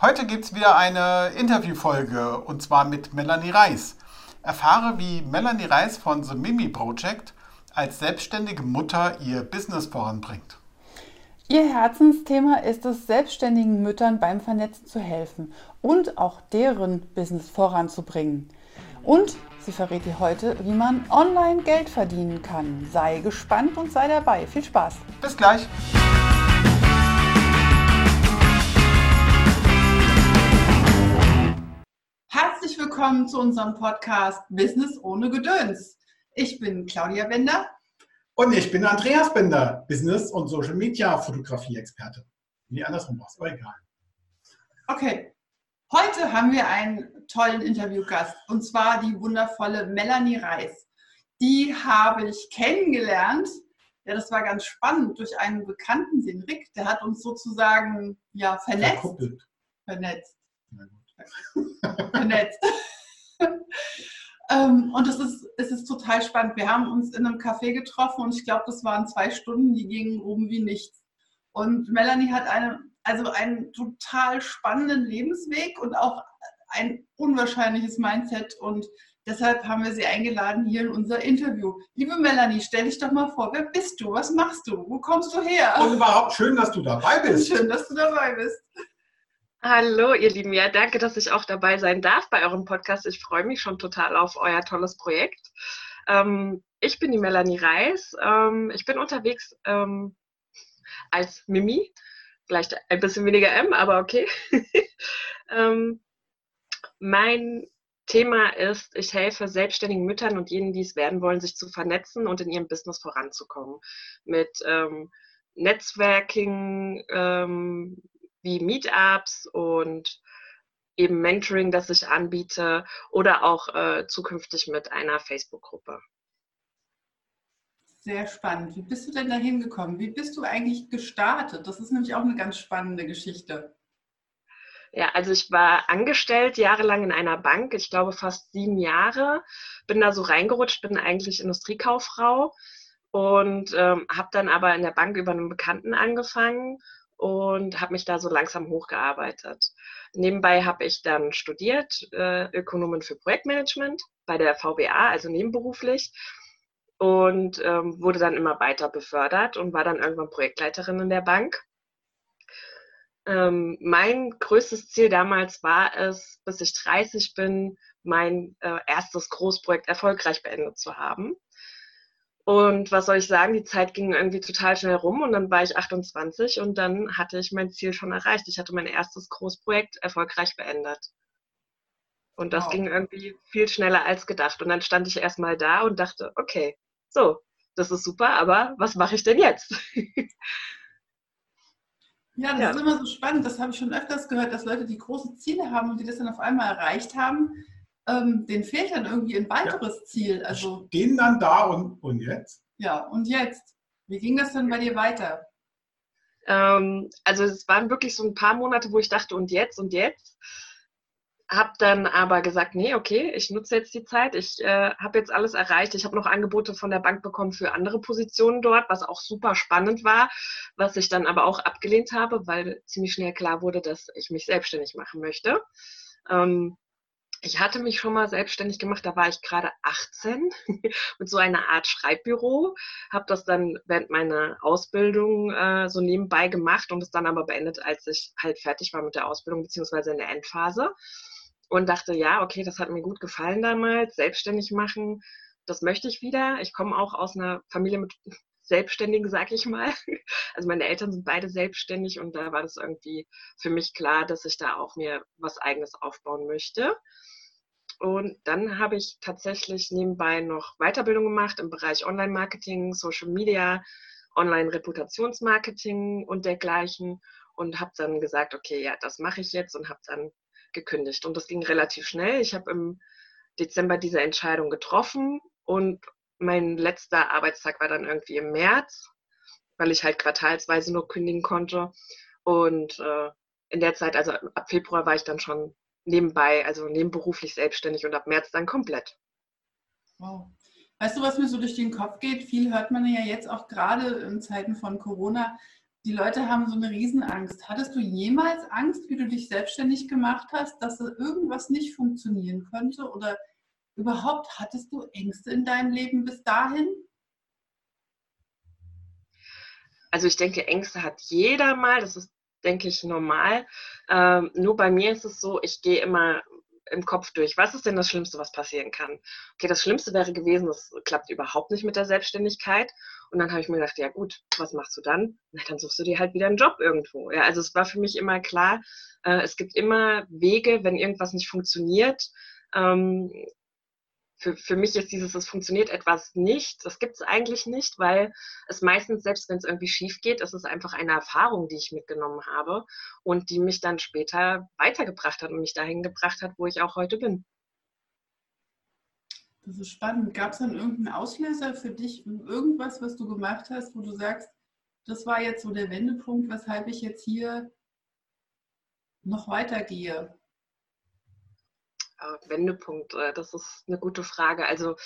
Heute gibt es wieder eine Interviewfolge und zwar mit Melanie Reis. Erfahre, wie Melanie Reis von The Mimi Project als selbstständige Mutter ihr Business voranbringt. Ihr Herzensthema ist es, selbstständigen Müttern beim Vernetzen zu helfen und auch deren Business voranzubringen. Und sie verrät dir heute, wie man online Geld verdienen kann. Sei gespannt und sei dabei. Viel Spaß. Bis gleich. Herzlich willkommen zu unserem Podcast Business ohne Gedöns. Ich bin Claudia Bender. Und ich bin Andreas Bender, Business- und Social Media Fotografie-Experte. Nee, andersrum war es, aber egal. Okay, heute haben wir einen tollen Interviewgast und zwar die wundervolle Melanie Reis. Die habe ich kennengelernt. Ja, das war ganz spannend durch einen Bekannten, den Rick. Der hat uns sozusagen ja, vernetzt. Verkuppelt. Vernetzt vernetzt. ähm, und es ist, es ist total spannend. Wir haben uns in einem Café getroffen und ich glaube, das waren zwei Stunden, die gingen oben wie nichts. Und Melanie hat eine, also einen total spannenden Lebensweg und auch ein unwahrscheinliches Mindset und deshalb haben wir sie eingeladen hier in unser Interview. Liebe Melanie, stell dich doch mal vor, wer bist du? Was machst du? Wo kommst du her? Und überhaupt schön, dass du dabei bist. Schön, dass du dabei bist. Hallo, ihr Lieben. Ja, danke, dass ich auch dabei sein darf bei eurem Podcast. Ich freue mich schon total auf euer tolles Projekt. Ähm, ich bin die Melanie Reis. Ähm, ich bin unterwegs ähm, als Mimi. Vielleicht ein bisschen weniger M, aber okay. Ähm, mein Thema ist, ich helfe selbstständigen Müttern und jenen, die es werden wollen, sich zu vernetzen und in ihrem Business voranzukommen. Mit ähm, Netzwerking, ähm, wie Meetups und eben Mentoring, das ich anbiete oder auch äh, zukünftig mit einer Facebook-Gruppe. Sehr spannend. Wie bist du denn da hingekommen? Wie bist du eigentlich gestartet? Das ist nämlich auch eine ganz spannende Geschichte. Ja, also ich war angestellt jahrelang in einer Bank, ich glaube fast sieben Jahre, bin da so reingerutscht, bin eigentlich Industriekauffrau und ähm, habe dann aber in der Bank über einen Bekannten angefangen und habe mich da so langsam hochgearbeitet. Nebenbei habe ich dann studiert, äh, Ökonomen für Projektmanagement bei der VWA, also nebenberuflich und ähm, wurde dann immer weiter befördert und war dann irgendwann Projektleiterin in der Bank. Ähm, mein größtes Ziel damals war es, bis ich 30 bin, mein äh, erstes Großprojekt erfolgreich beendet zu haben. Und was soll ich sagen, die Zeit ging irgendwie total schnell rum und dann war ich 28 und dann hatte ich mein Ziel schon erreicht. Ich hatte mein erstes Großprojekt erfolgreich beendet. Und das wow. ging irgendwie viel schneller als gedacht. Und dann stand ich erstmal da und dachte, okay, so, das ist super, aber was mache ich denn jetzt? Ja, das ja. ist immer so spannend. Das habe ich schon öfters gehört, dass Leute, die große Ziele haben und die das dann auf einmal erreicht haben, ähm, denen fehlt dann irgendwie ein weiteres ja. Ziel. Also, Stehen dann da und, und jetzt? Ja, und jetzt? Wie ging das denn bei dir weiter? Ähm, also es waren wirklich so ein paar Monate, wo ich dachte, und jetzt, und jetzt. Hab dann aber gesagt, nee, okay, ich nutze jetzt die Zeit. Ich äh, habe jetzt alles erreicht. Ich habe noch Angebote von der Bank bekommen für andere Positionen dort, was auch super spannend war, was ich dann aber auch abgelehnt habe, weil ziemlich schnell klar wurde, dass ich mich selbstständig machen möchte. Ähm, ich hatte mich schon mal selbstständig gemacht, da war ich gerade 18 mit so einer Art Schreibbüro, habe das dann während meiner Ausbildung äh, so nebenbei gemacht und es dann aber beendet, als ich halt fertig war mit der Ausbildung beziehungsweise in der Endphase und dachte, ja, okay, das hat mir gut gefallen damals, selbstständig machen, das möchte ich wieder. Ich komme auch aus einer Familie mit Selbstständigen, sag ich mal. Also meine Eltern sind beide selbstständig und da war das irgendwie für mich klar, dass ich da auch mir was eigenes aufbauen möchte. Und dann habe ich tatsächlich nebenbei noch Weiterbildung gemacht im Bereich Online-Marketing, Social Media, Online-Reputationsmarketing und dergleichen und habe dann gesagt, okay, ja, das mache ich jetzt und habe dann gekündigt. Und das ging relativ schnell. Ich habe im Dezember diese Entscheidung getroffen und mein letzter Arbeitstag war dann irgendwie im März, weil ich halt quartalsweise nur kündigen konnte. Und äh, in der Zeit, also ab Februar war ich dann schon nebenbei, also nebenberuflich selbstständig und ab März dann komplett. Wow. Weißt du, was mir so durch den Kopf geht? Viel hört man ja jetzt auch gerade in Zeiten von Corona, die Leute haben so eine Riesenangst. Hattest du jemals Angst, wie du dich selbstständig gemacht hast, dass irgendwas nicht funktionieren könnte? Oder überhaupt hattest du Ängste in deinem Leben bis dahin? Also ich denke, Ängste hat jeder mal. Das ist, denke ich, normal. Ähm, nur bei mir ist es so, ich gehe immer im Kopf durch, was ist denn das Schlimmste, was passieren kann? Okay, das Schlimmste wäre gewesen, das klappt überhaupt nicht mit der Selbstständigkeit. Und dann habe ich mir gedacht, ja gut, was machst du dann? Na, dann suchst du dir halt wieder einen Job irgendwo. Ja, also es war für mich immer klar, äh, es gibt immer Wege, wenn irgendwas nicht funktioniert, ähm, für, für mich ist dieses, es funktioniert etwas nicht, das gibt es eigentlich nicht, weil es meistens, selbst wenn es irgendwie schief geht, ist es einfach eine Erfahrung, die ich mitgenommen habe und die mich dann später weitergebracht hat und mich dahin gebracht hat, wo ich auch heute bin. Das ist spannend. Gab es dann irgendeinen Auslöser für dich, irgendwas, was du gemacht hast, wo du sagst, das war jetzt so der Wendepunkt, weshalb ich jetzt hier noch weitergehe? Äh, Wendepunkt, äh, das ist eine gute Frage. Also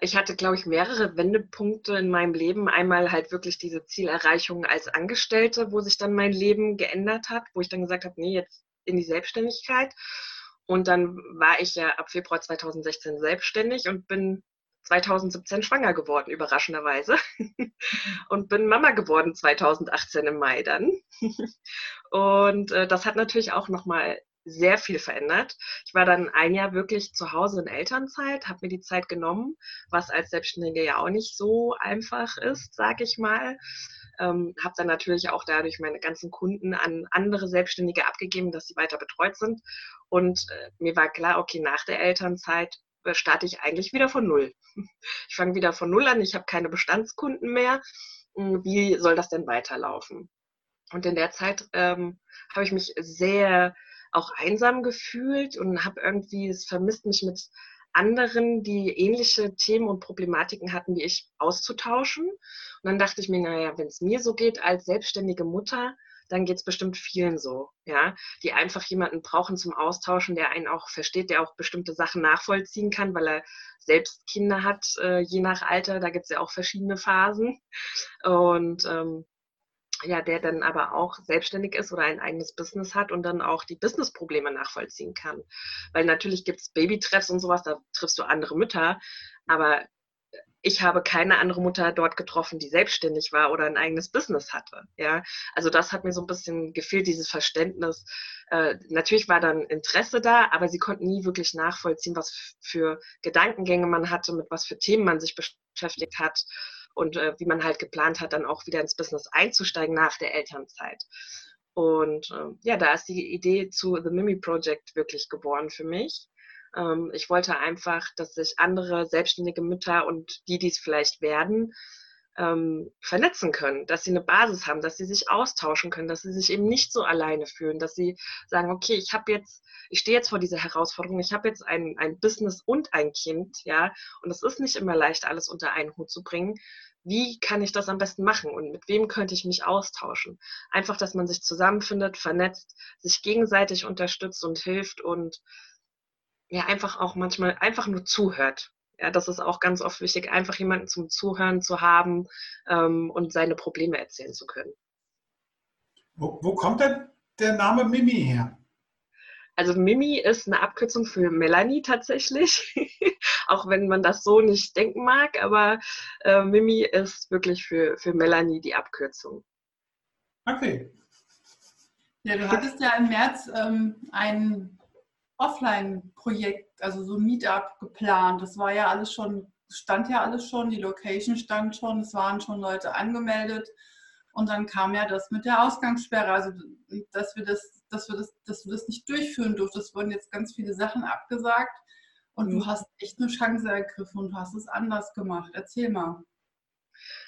ich hatte, glaube ich, mehrere Wendepunkte in meinem Leben. Einmal halt wirklich diese Zielerreichung als Angestellte, wo sich dann mein Leben geändert hat, wo ich dann gesagt habe, nee, jetzt in die Selbstständigkeit. Und dann war ich ja ab Februar 2016 selbstständig und bin 2017 schwanger geworden, überraschenderweise. und bin Mama geworden 2018 im Mai dann. und äh, das hat natürlich auch nochmal sehr viel verändert. Ich war dann ein Jahr wirklich zu Hause in Elternzeit, habe mir die Zeit genommen, was als Selbstständige ja auch nicht so einfach ist, sage ich mal. Ähm, habe dann natürlich auch dadurch meine ganzen Kunden an andere Selbstständige abgegeben, dass sie weiter betreut sind. Und äh, mir war klar, okay, nach der Elternzeit äh, starte ich eigentlich wieder von Null. Ich fange wieder von Null an, ich habe keine Bestandskunden mehr. Hm, wie soll das denn weiterlaufen? Und in der Zeit ähm, habe ich mich sehr auch einsam gefühlt und habe irgendwie es vermisst, mich mit anderen, die ähnliche Themen und Problematiken hatten wie ich, auszutauschen. Und dann dachte ich mir, naja, wenn es mir so geht als selbstständige Mutter, dann geht es bestimmt vielen so, ja, die einfach jemanden brauchen zum Austauschen, der einen auch versteht, der auch bestimmte Sachen nachvollziehen kann, weil er selbst Kinder hat, äh, je nach Alter, da gibt es ja auch verschiedene Phasen. Und ähm, ja, der dann aber auch selbstständig ist oder ein eigenes Business hat und dann auch die Business-Probleme nachvollziehen kann. Weil natürlich gibt es Babytreffs und sowas, da triffst du andere Mütter, aber ich habe keine andere Mutter dort getroffen, die selbstständig war oder ein eigenes Business hatte. Ja, also das hat mir so ein bisschen gefehlt, dieses Verständnis. Äh, natürlich war dann Interesse da, aber sie konnten nie wirklich nachvollziehen, was für Gedankengänge man hatte, mit was für Themen man sich beschäftigt hat und äh, wie man halt geplant hat, dann auch wieder ins Business einzusteigen nach der Elternzeit. Und äh, ja, da ist die Idee zu The Mimi Project wirklich geboren für mich. Ähm, ich wollte einfach, dass sich andere selbstständige Mütter und die, die es vielleicht werden, ähm, vernetzen können, dass sie eine Basis haben, dass sie sich austauschen können, dass sie sich eben nicht so alleine fühlen, dass sie sagen, okay, ich habe jetzt, ich stehe jetzt vor dieser Herausforderung, ich habe jetzt ein, ein Business und ein Kind, ja, und es ist nicht immer leicht, alles unter einen Hut zu bringen. Wie kann ich das am besten machen und mit wem könnte ich mich austauschen? Einfach, dass man sich zusammenfindet, vernetzt, sich gegenseitig unterstützt und hilft und ja, einfach auch manchmal einfach nur zuhört. Ja, das ist auch ganz oft wichtig, einfach jemanden zum Zuhören zu haben ähm, und seine Probleme erzählen zu können. Wo, wo kommt denn der Name Mimi her? Also Mimi ist eine Abkürzung für Melanie tatsächlich, auch wenn man das so nicht denken mag, aber äh, Mimi ist wirklich für, für Melanie die Abkürzung. Okay. Ja, du hattest ja im März ähm, ein Offline-Projekt, also so ein Meetup geplant. Das war ja alles schon, stand ja alles schon, die Location stand schon, es waren schon Leute angemeldet. Und dann kam ja das mit der Ausgangssperre, also dass wir das, dass wir das, dass du das nicht durchführen durftest. Es wurden jetzt ganz viele Sachen abgesagt und mhm. du hast echt eine Chance ergriffen und du hast es anders gemacht. Erzähl mal.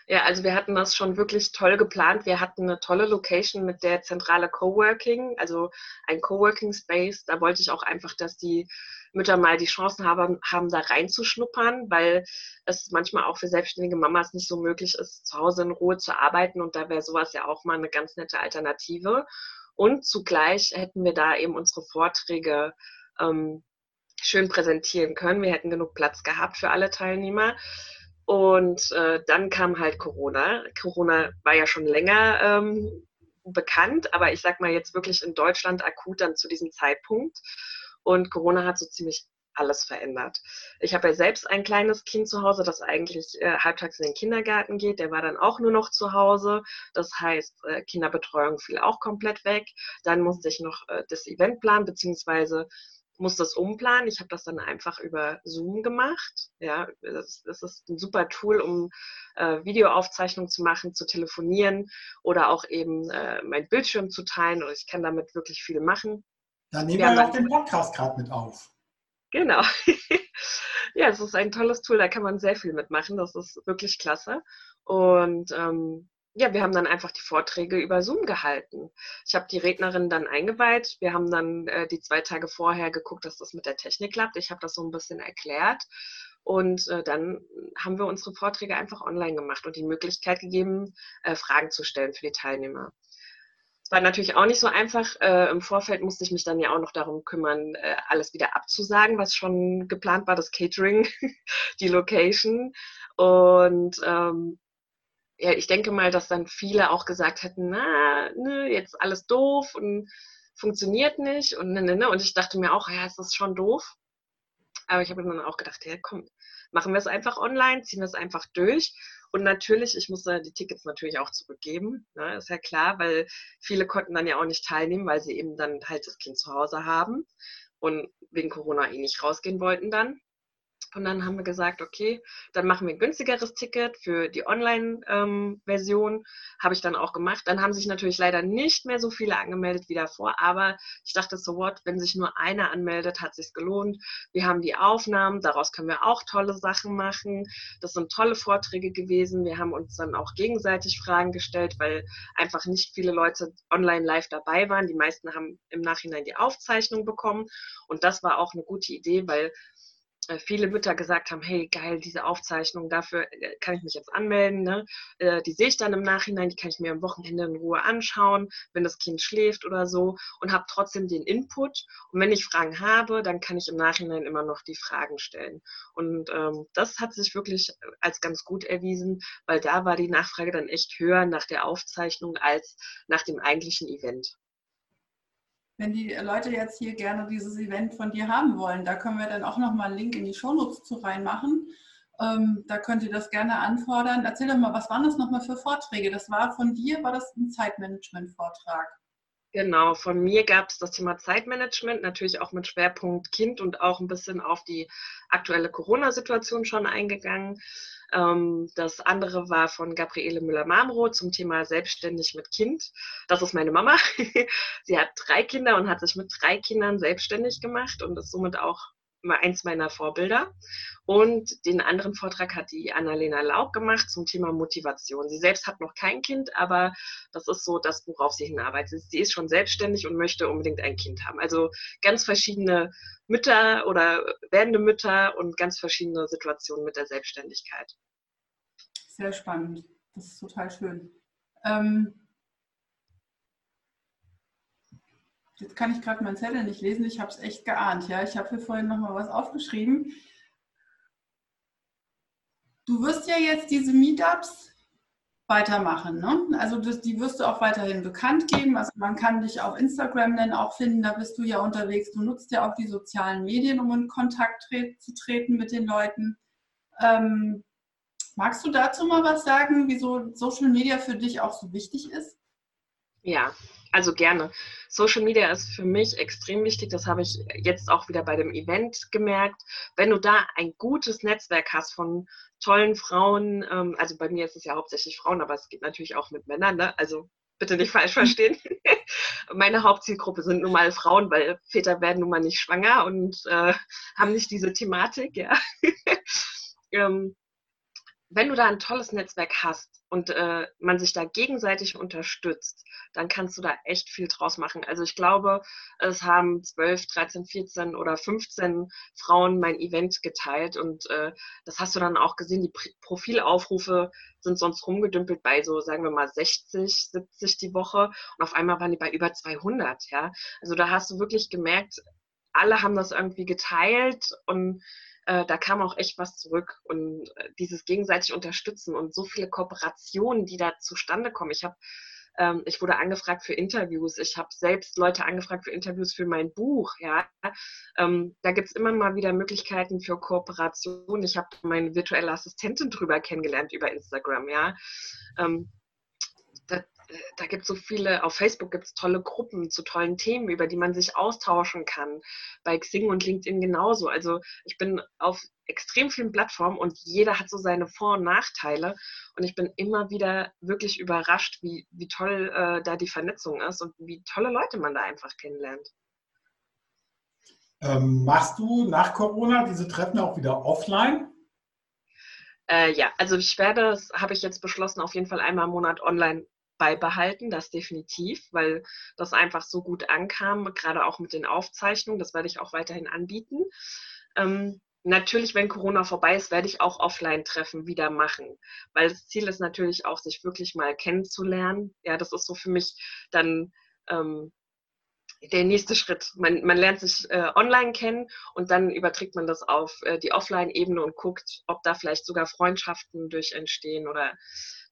Ja, also wir hatten das schon wirklich toll geplant. Wir hatten eine tolle Location mit der zentrale Coworking, also ein Coworking Space. Da wollte ich auch einfach, dass die Mütter mal die Chancen haben, haben da reinzuschnuppern, weil es manchmal auch für selbstständige Mamas nicht so möglich ist, zu Hause in Ruhe zu arbeiten. Und da wäre sowas ja auch mal eine ganz nette Alternative. Und zugleich hätten wir da eben unsere Vorträge ähm, schön präsentieren können. Wir hätten genug Platz gehabt für alle Teilnehmer. Und äh, dann kam halt Corona. Corona war ja schon länger ähm, bekannt, aber ich sag mal jetzt wirklich in Deutschland akut dann zu diesem Zeitpunkt. Und Corona hat so ziemlich alles verändert. Ich habe ja selbst ein kleines Kind zu Hause, das eigentlich äh, halbtags in den Kindergarten geht. Der war dann auch nur noch zu Hause. Das heißt, äh, Kinderbetreuung fiel auch komplett weg. Dann musste ich noch äh, das Event planen, beziehungsweise muss das umplanen. Ich habe das dann einfach über Zoom gemacht. Ja, das, das ist ein super Tool, um äh, Videoaufzeichnungen zu machen, zu telefonieren oder auch eben äh, mein Bildschirm zu teilen. Und ich kann damit wirklich viel machen. Dann nehmen wir, wir auch den Podcast gerade mit auf. Genau. ja, es ist ein tolles Tool, da kann man sehr viel mitmachen. Das ist wirklich klasse. Und ähm, ja, wir haben dann einfach die Vorträge über Zoom gehalten. Ich habe die Rednerin dann eingeweiht. Wir haben dann äh, die zwei Tage vorher geguckt, dass das mit der Technik klappt. Ich habe das so ein bisschen erklärt. Und äh, dann haben wir unsere Vorträge einfach online gemacht und die Möglichkeit gegeben, äh, Fragen zu stellen für die Teilnehmer. Es war natürlich auch nicht so einfach. Äh, Im Vorfeld musste ich mich dann ja auch noch darum kümmern, äh, alles wieder abzusagen, was schon geplant war, das Catering, die Location. Und ähm, ja, ich denke mal, dass dann viele auch gesagt hätten, na, ne, jetzt alles doof und funktioniert nicht und ne, ne, ne. Und ich dachte mir auch, ja, es ist schon doof. Aber ich habe dann auch gedacht, ja, komm, machen wir es einfach online, ziehen wir es einfach durch. Und natürlich, ich musste die Tickets natürlich auch zurückgeben, ne, ist ja klar, weil viele konnten dann ja auch nicht teilnehmen, weil sie eben dann halt das Kind zu Hause haben und wegen Corona eh nicht rausgehen wollten dann. Und dann haben wir gesagt, okay, dann machen wir ein günstigeres Ticket für die Online-Version. Ähm, Habe ich dann auch gemacht. Dann haben sich natürlich leider nicht mehr so viele angemeldet wie davor, aber ich dachte so, what, wenn sich nur einer anmeldet, hat sich gelohnt. Wir haben die Aufnahmen, daraus können wir auch tolle Sachen machen. Das sind tolle Vorträge gewesen. Wir haben uns dann auch gegenseitig Fragen gestellt, weil einfach nicht viele Leute online live dabei waren. Die meisten haben im Nachhinein die Aufzeichnung bekommen. Und das war auch eine gute Idee, weil viele Mütter gesagt haben, hey, geil, diese Aufzeichnung, dafür äh, kann ich mich jetzt anmelden. Ne? Äh, die sehe ich dann im Nachhinein, die kann ich mir am Wochenende in Ruhe anschauen, wenn das Kind schläft oder so und habe trotzdem den Input. Und wenn ich Fragen habe, dann kann ich im Nachhinein immer noch die Fragen stellen. Und ähm, das hat sich wirklich als ganz gut erwiesen, weil da war die Nachfrage dann echt höher nach der Aufzeichnung als nach dem eigentlichen Event wenn die Leute jetzt hier gerne dieses Event von dir haben wollen, da können wir dann auch nochmal einen Link in die Shownotes zu reinmachen. Ähm, da könnt ihr das gerne anfordern. Erzähl doch mal, was waren das nochmal für Vorträge? Das war von dir, war das ein Zeitmanagement-Vortrag? Genau, von mir gab es das Thema Zeitmanagement, natürlich auch mit Schwerpunkt Kind und auch ein bisschen auf die aktuelle Corona-Situation schon eingegangen. Ähm, das andere war von Gabriele Müller-Marmroth zum Thema Selbstständig mit Kind. Das ist meine Mama. Sie hat drei Kinder und hat sich mit drei Kindern selbstständig gemacht und ist somit auch eins meiner Vorbilder. Und den anderen Vortrag hat die Annalena Laub gemacht zum Thema Motivation. Sie selbst hat noch kein Kind, aber das ist so das, worauf sie hinarbeitet. Sie ist schon selbstständig und möchte unbedingt ein Kind haben. Also ganz verschiedene Mütter oder werdende Mütter und ganz verschiedene Situationen mit der Selbstständigkeit. Sehr spannend. Das ist total schön. Ähm Jetzt kann ich gerade meinen Zettel nicht lesen. Ich habe es echt geahnt. Ja, ich habe hier vorhin noch mal was aufgeschrieben. Du wirst ja jetzt diese Meetups weitermachen. Ne? Also das, die wirst du auch weiterhin bekannt geben. Also man kann dich auf Instagram dann auch finden. Da bist du ja unterwegs. Du nutzt ja auch die sozialen Medien, um in Kontakt tre zu treten mit den Leuten. Ähm, magst du dazu mal was sagen, wieso Social Media für dich auch so wichtig ist? Ja, also gerne. Social Media ist für mich extrem wichtig. Das habe ich jetzt auch wieder bei dem Event gemerkt. Wenn du da ein gutes Netzwerk hast von tollen Frauen, ähm, also bei mir ist es ja hauptsächlich Frauen, aber es geht natürlich auch mit Männern, ne? also bitte nicht falsch verstehen. Meine Hauptzielgruppe sind nun mal Frauen, weil Väter werden nun mal nicht schwanger und äh, haben nicht diese Thematik, ja. ähm, wenn du da ein tolles Netzwerk hast und äh, man sich da gegenseitig unterstützt, dann kannst du da echt viel draus machen. Also ich glaube, es haben 12, 13, 14 oder 15 Frauen mein Event geteilt und äh, das hast du dann auch gesehen. Die Profilaufrufe sind sonst rumgedümpelt bei so, sagen wir mal, 60, 70 die Woche und auf einmal waren die bei über 200, ja. Also da hast du wirklich gemerkt, alle haben das irgendwie geteilt und äh, da kam auch echt was zurück und äh, dieses gegenseitig unterstützen und so viele Kooperationen, die da zustande kommen. Ich habe ähm, ich wurde angefragt für Interviews. Ich habe selbst Leute angefragt für Interviews für mein Buch. Ja, ähm, da gibt es immer mal wieder Möglichkeiten für Kooperation. Ich habe meine virtuelle Assistentin drüber kennengelernt über Instagram. Ja, ähm, da, gibt es so viele, auf Facebook gibt es tolle Gruppen zu tollen Themen, über die man sich austauschen kann. Bei Xing und LinkedIn genauso. Also ich bin auf extrem vielen Plattformen und jeder hat so seine Vor- und Nachteile. Und ich bin immer wieder wirklich überrascht, wie, wie toll äh, da die Vernetzung ist und wie tolle Leute man da einfach kennenlernt. Ähm, machst du nach Corona diese Treffen auch wieder offline? Äh, ja, also ich werde, das habe ich jetzt beschlossen, auf jeden Fall einmal im Monat online beibehalten, das definitiv, weil das einfach so gut ankam, gerade auch mit den Aufzeichnungen. Das werde ich auch weiterhin anbieten. Ähm, natürlich, wenn Corona vorbei ist, werde ich auch Offline-Treffen wieder machen, weil das Ziel ist natürlich auch, sich wirklich mal kennenzulernen. Ja, das ist so für mich dann ähm, der nächste Schritt. Man, man lernt sich äh, online kennen und dann überträgt man das auf äh, die Offline-Ebene und guckt, ob da vielleicht sogar Freundschaften durch entstehen oder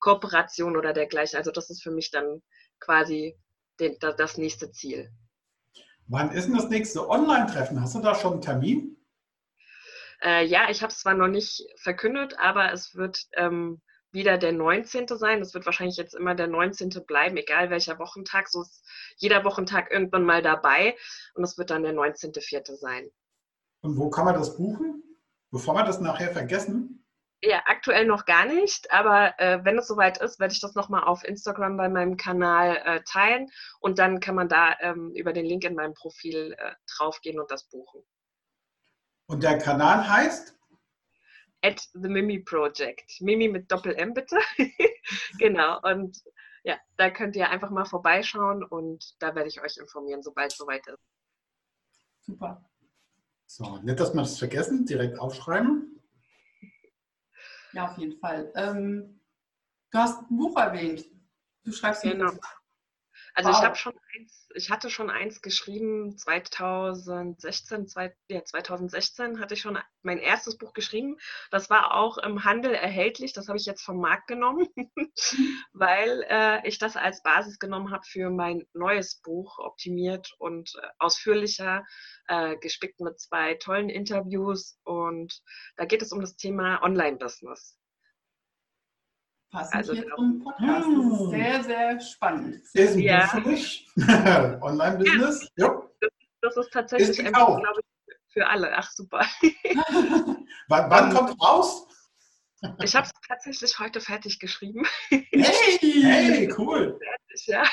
Kooperation oder dergleichen. Also das ist für mich dann quasi den, das nächste Ziel. Wann ist denn das nächste Online-Treffen? Hast du da schon einen Termin? Äh, ja, ich habe es zwar noch nicht verkündet, aber es wird ähm, wieder der 19. sein. Es wird wahrscheinlich jetzt immer der 19. bleiben, egal welcher Wochentag. So ist jeder Wochentag irgendwann mal dabei und es wird dann der 19.4. sein. Und wo kann man das buchen? Bevor wir das nachher vergessen? Ja, aktuell noch gar nicht, aber äh, wenn es soweit ist, werde ich das nochmal auf Instagram bei meinem Kanal äh, teilen und dann kann man da ähm, über den Link in meinem Profil äh, draufgehen und das buchen. Und der Kanal heißt? At the Mimi Project. Mimi mit Doppel-M bitte. genau. Und ja, da könnt ihr einfach mal vorbeischauen und da werde ich euch informieren, sobald es soweit ist. Super. So, nicht, dass wir das vergessen, direkt aufschreiben. Ja, auf jeden Fall. Ähm, du hast ein Buch erwähnt. Du schreibst genau. ein Buch. Also wow. ich habe schon eins, ich hatte schon eins geschrieben, 2016, zwei, ja, 2016 hatte ich schon mein erstes Buch geschrieben. Das war auch im Handel erhältlich, das habe ich jetzt vom Markt genommen, weil äh, ich das als Basis genommen habe für mein neues Buch, optimiert und äh, ausführlicher, äh, gespickt mit zwei tollen Interviews. Und da geht es um das Thema Online-Business passend also, hier zum Podcast. Das ist hm. sehr, sehr spannend. Ist ein ja. für mich. Online-Business. Ja. Das, das, ist tatsächlich ist einfach, glaube ich, für alle. Ach, super. wann, wann kommt raus? Ich habe es tatsächlich heute fertig geschrieben. Hey, hey cool. Fertig, ja.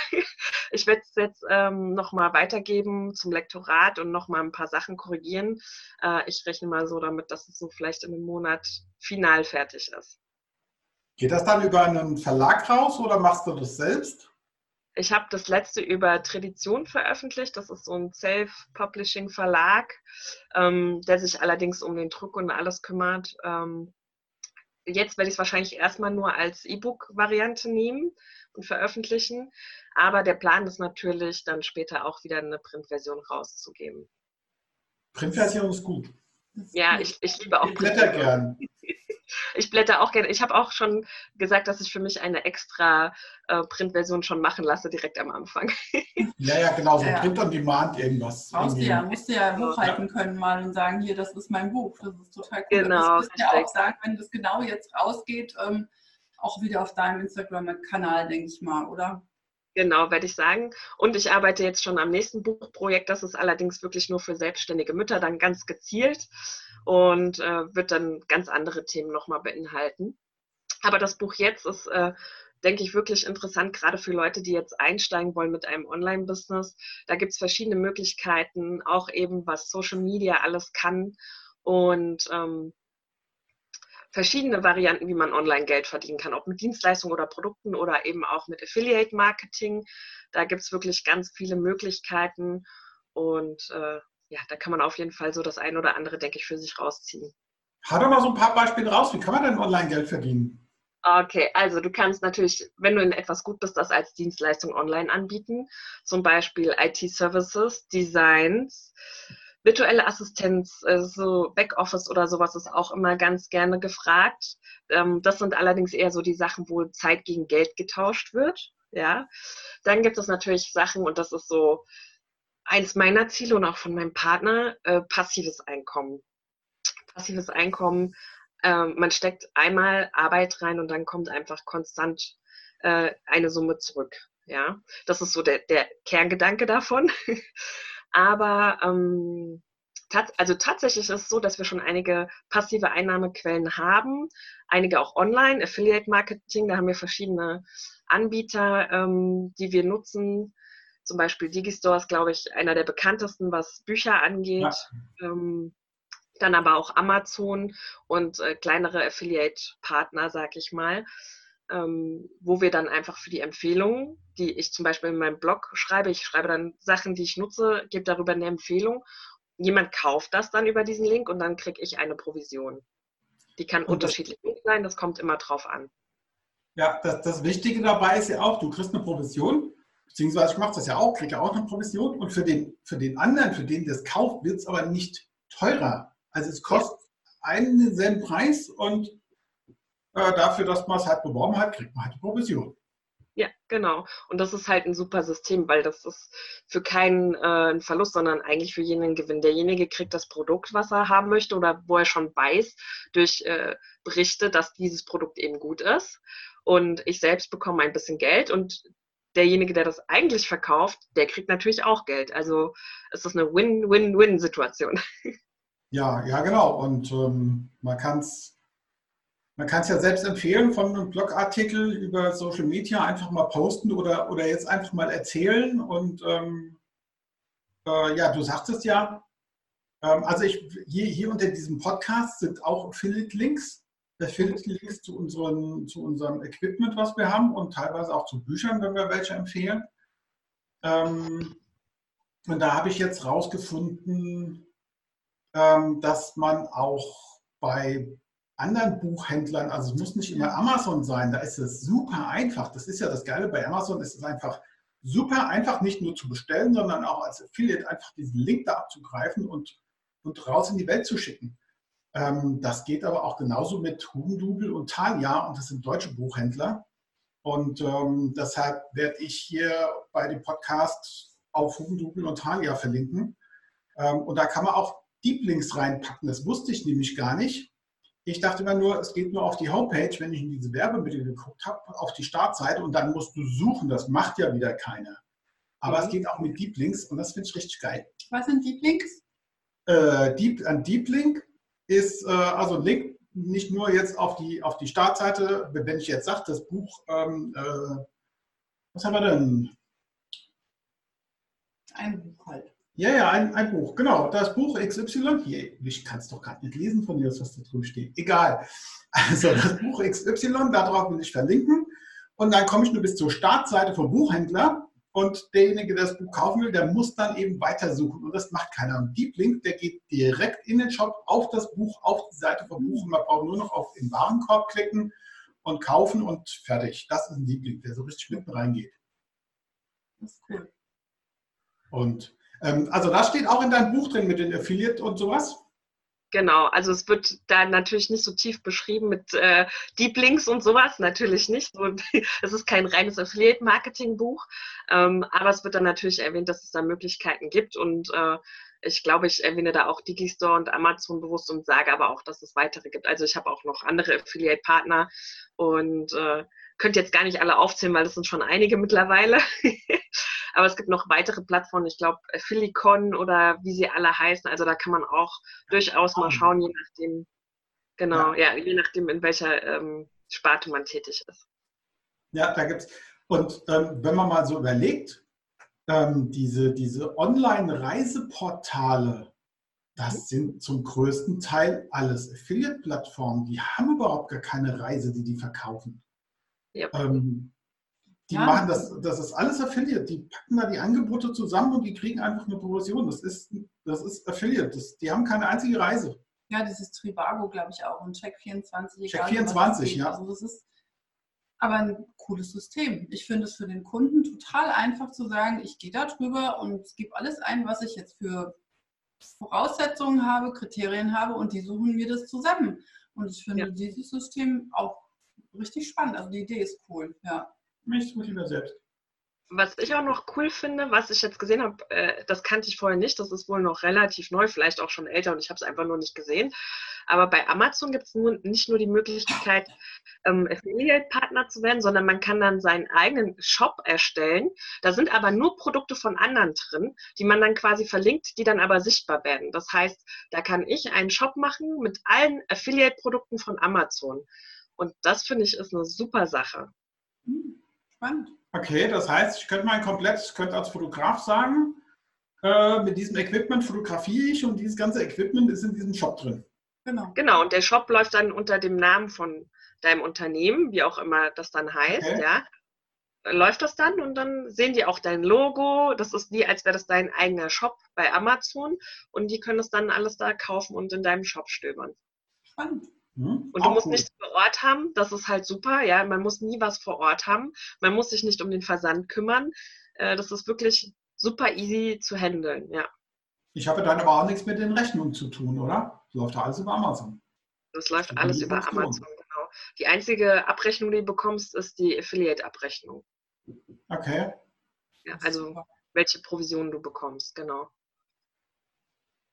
Ich werde es jetzt ähm, nochmal weitergeben zum Lektorat und nochmal ein paar Sachen korrigieren. Äh, ich rechne mal so damit, dass es so vielleicht in einem Monat final fertig ist. Geht das dann über einen Verlag raus oder machst du das selbst? Ich habe das letzte über Tradition veröffentlicht. Das ist so ein Self-Publishing-Verlag, ähm, der sich allerdings um den Druck und alles kümmert. Ähm, jetzt werde ich es wahrscheinlich erstmal nur als E-Book-Variante nehmen und veröffentlichen. Aber der Plan ist natürlich, dann später auch wieder eine Printversion rauszugeben. Printversion ist gut. Ja, ich, ich liebe auch. Ich blätter gern. Ich blätter auch gerne. Ich habe auch schon gesagt, dass ich für mich eine extra äh, Printversion schon machen lasse, direkt am Anfang. Ja, ja, genau, so ja. Print on Demand irgendwas. Brauchst du ja, musst du ja hochhalten können mal und sagen, hier, das ist mein Buch. Das ist total cool. Genau. Das wirst ja auch sagen, wenn das genau jetzt rausgeht, ähm, auch wieder auf deinem Instagram-Kanal, denke ich mal, oder? Genau, werde ich sagen. Und ich arbeite jetzt schon am nächsten Buchprojekt. Das ist allerdings wirklich nur für selbstständige Mütter, dann ganz gezielt und äh, wird dann ganz andere Themen nochmal beinhalten. Aber das Buch jetzt ist, äh, denke ich, wirklich interessant, gerade für Leute, die jetzt einsteigen wollen mit einem Online-Business. Da gibt es verschiedene Möglichkeiten, auch eben was Social Media alles kann. Und ähm, verschiedene Varianten, wie man online Geld verdienen kann, ob mit Dienstleistungen oder Produkten oder eben auch mit Affiliate Marketing. Da gibt es wirklich ganz viele Möglichkeiten und äh, ja, da kann man auf jeden Fall so das ein oder andere, denke ich, für sich rausziehen. Hau doch mal so ein paar Beispiele raus. Wie kann man denn online Geld verdienen? Okay, also du kannst natürlich, wenn du in etwas gut bist, das als Dienstleistung online anbieten. Zum Beispiel IT-Services, Designs, virtuelle Assistenz, so Backoffice oder sowas ist auch immer ganz gerne gefragt. Ähm, das sind allerdings eher so die Sachen, wo Zeit gegen Geld getauscht wird. Ja, dann gibt es natürlich Sachen, und das ist so eins meiner Ziele und auch von meinem Partner, äh, passives Einkommen. Passives Einkommen, äh, man steckt einmal Arbeit rein und dann kommt einfach konstant äh, eine Summe zurück. Ja, das ist so der, der Kerngedanke davon. Aber ähm, tats also tatsächlich ist es so, dass wir schon einige passive Einnahmequellen haben, einige auch online, Affiliate Marketing, da haben wir verschiedene Anbieter, ähm, die wir nutzen. Zum Beispiel Digistore ist, glaube ich, einer der bekanntesten, was Bücher angeht. Ja. Ähm, dann aber auch Amazon und äh, kleinere Affiliate-Partner, sag ich mal, ähm, wo wir dann einfach für die Empfehlungen, die ich zum Beispiel in meinem Blog schreibe, ich schreibe dann Sachen, die ich nutze, gebe darüber eine Empfehlung. Jemand kauft das dann über diesen Link und dann kriege ich eine Provision. Die kann und unterschiedlich sein, das kommt immer drauf an. Ja, das, das Wichtige dabei ist ja auch, du kriegst eine Provision, beziehungsweise ich mache das ja auch, kriege ja auch eine Provision und für den, für den anderen, für den das kauft, wird es aber nicht teurer. Also es kostet einen Cent Preis und äh, dafür, dass man es halt beworben hat, kriegt man halt die Provision. Ja, genau. Und das ist halt ein super System, weil das ist für keinen äh, ein Verlust, sondern eigentlich für jeden ein Gewinn. Derjenige kriegt das Produkt, was er haben möchte oder wo er schon weiß durch äh, Berichte, dass dieses Produkt eben gut ist. Und ich selbst bekomme ein bisschen Geld und derjenige, der das eigentlich verkauft, der kriegt natürlich auch Geld. Also es ist eine Win-Win-Win-Situation. Ja, ja, genau. Und ähm, man kann es man kann ja selbst empfehlen, von einem Blogartikel über Social Media einfach mal posten oder, oder jetzt einfach mal erzählen. Und ähm, äh, ja, du sagtest ja, ähm, also ich, hier, hier unter diesem Podcast sind auch Affiliate-Links. Affiliate-Links zu, zu unserem Equipment, was wir haben und teilweise auch zu Büchern, wenn wir welche empfehlen. Ähm, und da habe ich jetzt rausgefunden, ähm, dass man auch bei anderen Buchhändlern, also es muss nicht immer Amazon sein, da ist es super einfach. Das ist ja das Geile bei Amazon, es ist einfach super einfach, nicht nur zu bestellen, sondern auch als Affiliate einfach diesen Link da abzugreifen und, und raus in die Welt zu schicken. Ähm, das geht aber auch genauso mit Hugendubel und Thalia und das sind deutsche Buchhändler. Und ähm, deshalb werde ich hier bei dem Podcast auf Hugendubel und Thalia verlinken. Ähm, und da kann man auch Deep Links reinpacken. Das wusste ich nämlich gar nicht. Ich dachte immer nur, es geht nur auf die Homepage, wenn ich in diese Werbemittel geguckt habe, auf die Startseite und dann musst du suchen. Das macht ja wieder keiner. Aber mhm. es geht auch mit Deep Links und das finde ich richtig geil. Was sind Deep Links? Äh, Deep, ein Deep Link ist äh, also Link nicht nur jetzt auf die, auf die Startseite, wenn ich jetzt sage, das Buch, ähm, äh, was haben wir denn? Ein Buch halt. Ja, ja, ein, ein Buch, genau. Das Buch XY, hier, ich kann es doch gerade nicht lesen von dir, was da drüben steht. Egal. Also das Buch XY, darauf will ich verlinken. Und dann komme ich nur bis zur Startseite vom Buchhändler. Und derjenige, der das Buch kaufen will, der muss dann eben weitersuchen. Und das macht keiner. Und Deep Link, der geht direkt in den Shop auf das Buch, auf die Seite vom Buch. Und man braucht nur noch auf den Warenkorb klicken und kaufen und fertig. Das ist ein Deep Link, der so richtig mitten reingeht. Das ist cool. Und ähm, also das steht auch in deinem Buch drin mit den Affiliate und sowas? Genau, also es wird da natürlich nicht so tief beschrieben mit äh, Deep Links und sowas, natürlich nicht. es ist kein reines Affiliate-Marketing-Buch, ähm, aber es wird dann natürlich erwähnt, dass es da Möglichkeiten gibt und äh, ich glaube, ich erwähne da auch Digistore und Amazon bewusst und sage aber auch, dass es weitere gibt. Also ich habe auch noch andere Affiliate-Partner und äh, könnte jetzt gar nicht alle aufzählen, weil das sind schon einige mittlerweile. Aber es gibt noch weitere Plattformen, ich glaube Philicon oder wie sie alle heißen. Also da kann man auch durchaus mal schauen, je nachdem, genau, ja, ja je nachdem, in welcher ähm, Sparte man tätig ist. Ja, da gibt es. Und ähm, wenn man mal so überlegt, ähm, diese, diese Online-Reiseportale, das mhm. sind zum größten Teil alles Affiliate-Plattformen. Die haben überhaupt gar keine Reise, die die verkaufen. Ja. Ähm, die ja. machen das, das ist alles Affiliate. Die packen da die Angebote zusammen und die kriegen einfach eine Provision. Das ist, das ist Affiliate. Das, die haben keine einzige Reise. Ja, dieses Trivago, glaube ich, auch. Und Check24. Check 24, ja. Also das ist aber ein cooles System. Ich finde es für den Kunden total einfach zu sagen, ich gehe da drüber und gebe alles ein, was ich jetzt für Voraussetzungen habe, Kriterien habe und die suchen mir das zusammen. Und ich finde ja. dieses System auch richtig spannend. Also die Idee ist cool, ja. Ich suche lieber selbst. Was ich auch noch cool finde, was ich jetzt gesehen habe, äh, das kannte ich vorher nicht, das ist wohl noch relativ neu, vielleicht auch schon älter und ich habe es einfach nur nicht gesehen. Aber bei Amazon gibt es nicht nur die Möglichkeit, ähm, Affiliate-Partner zu werden, sondern man kann dann seinen eigenen Shop erstellen. Da sind aber nur Produkte von anderen drin, die man dann quasi verlinkt, die dann aber sichtbar werden. Das heißt, da kann ich einen Shop machen mit allen Affiliate-Produkten von Amazon. Und das finde ich ist eine super Sache. Hm, spannend. Okay, das heißt, ich könnte mal komplett, ich könnte als Fotograf sagen, äh, mit diesem Equipment fotografiere ich und dieses ganze Equipment ist in diesem Shop drin. Genau. Genau, und der Shop läuft dann unter dem Namen von deinem Unternehmen, wie auch immer das dann heißt, okay. ja. Läuft das dann und dann sehen die auch dein Logo. Das ist wie, als wäre das dein eigener Shop bei Amazon und die können es dann alles da kaufen und in deinem Shop stöbern. Spannend. Mhm. Und du musst gut. nichts vor Ort haben, das ist halt super, ja. Man muss nie was vor Ort haben. Man muss sich nicht um den Versand kümmern. Äh, das ist wirklich super easy zu handeln, ja. Ich habe dann aber auch nichts mit den Rechnungen zu tun, oder? Das läuft alles über Amazon. Das läuft alles über Amazon, genau. Die einzige Abrechnung, die du bekommst, ist die Affiliate-Abrechnung. Okay. Ja, also welche Provisionen du bekommst, genau.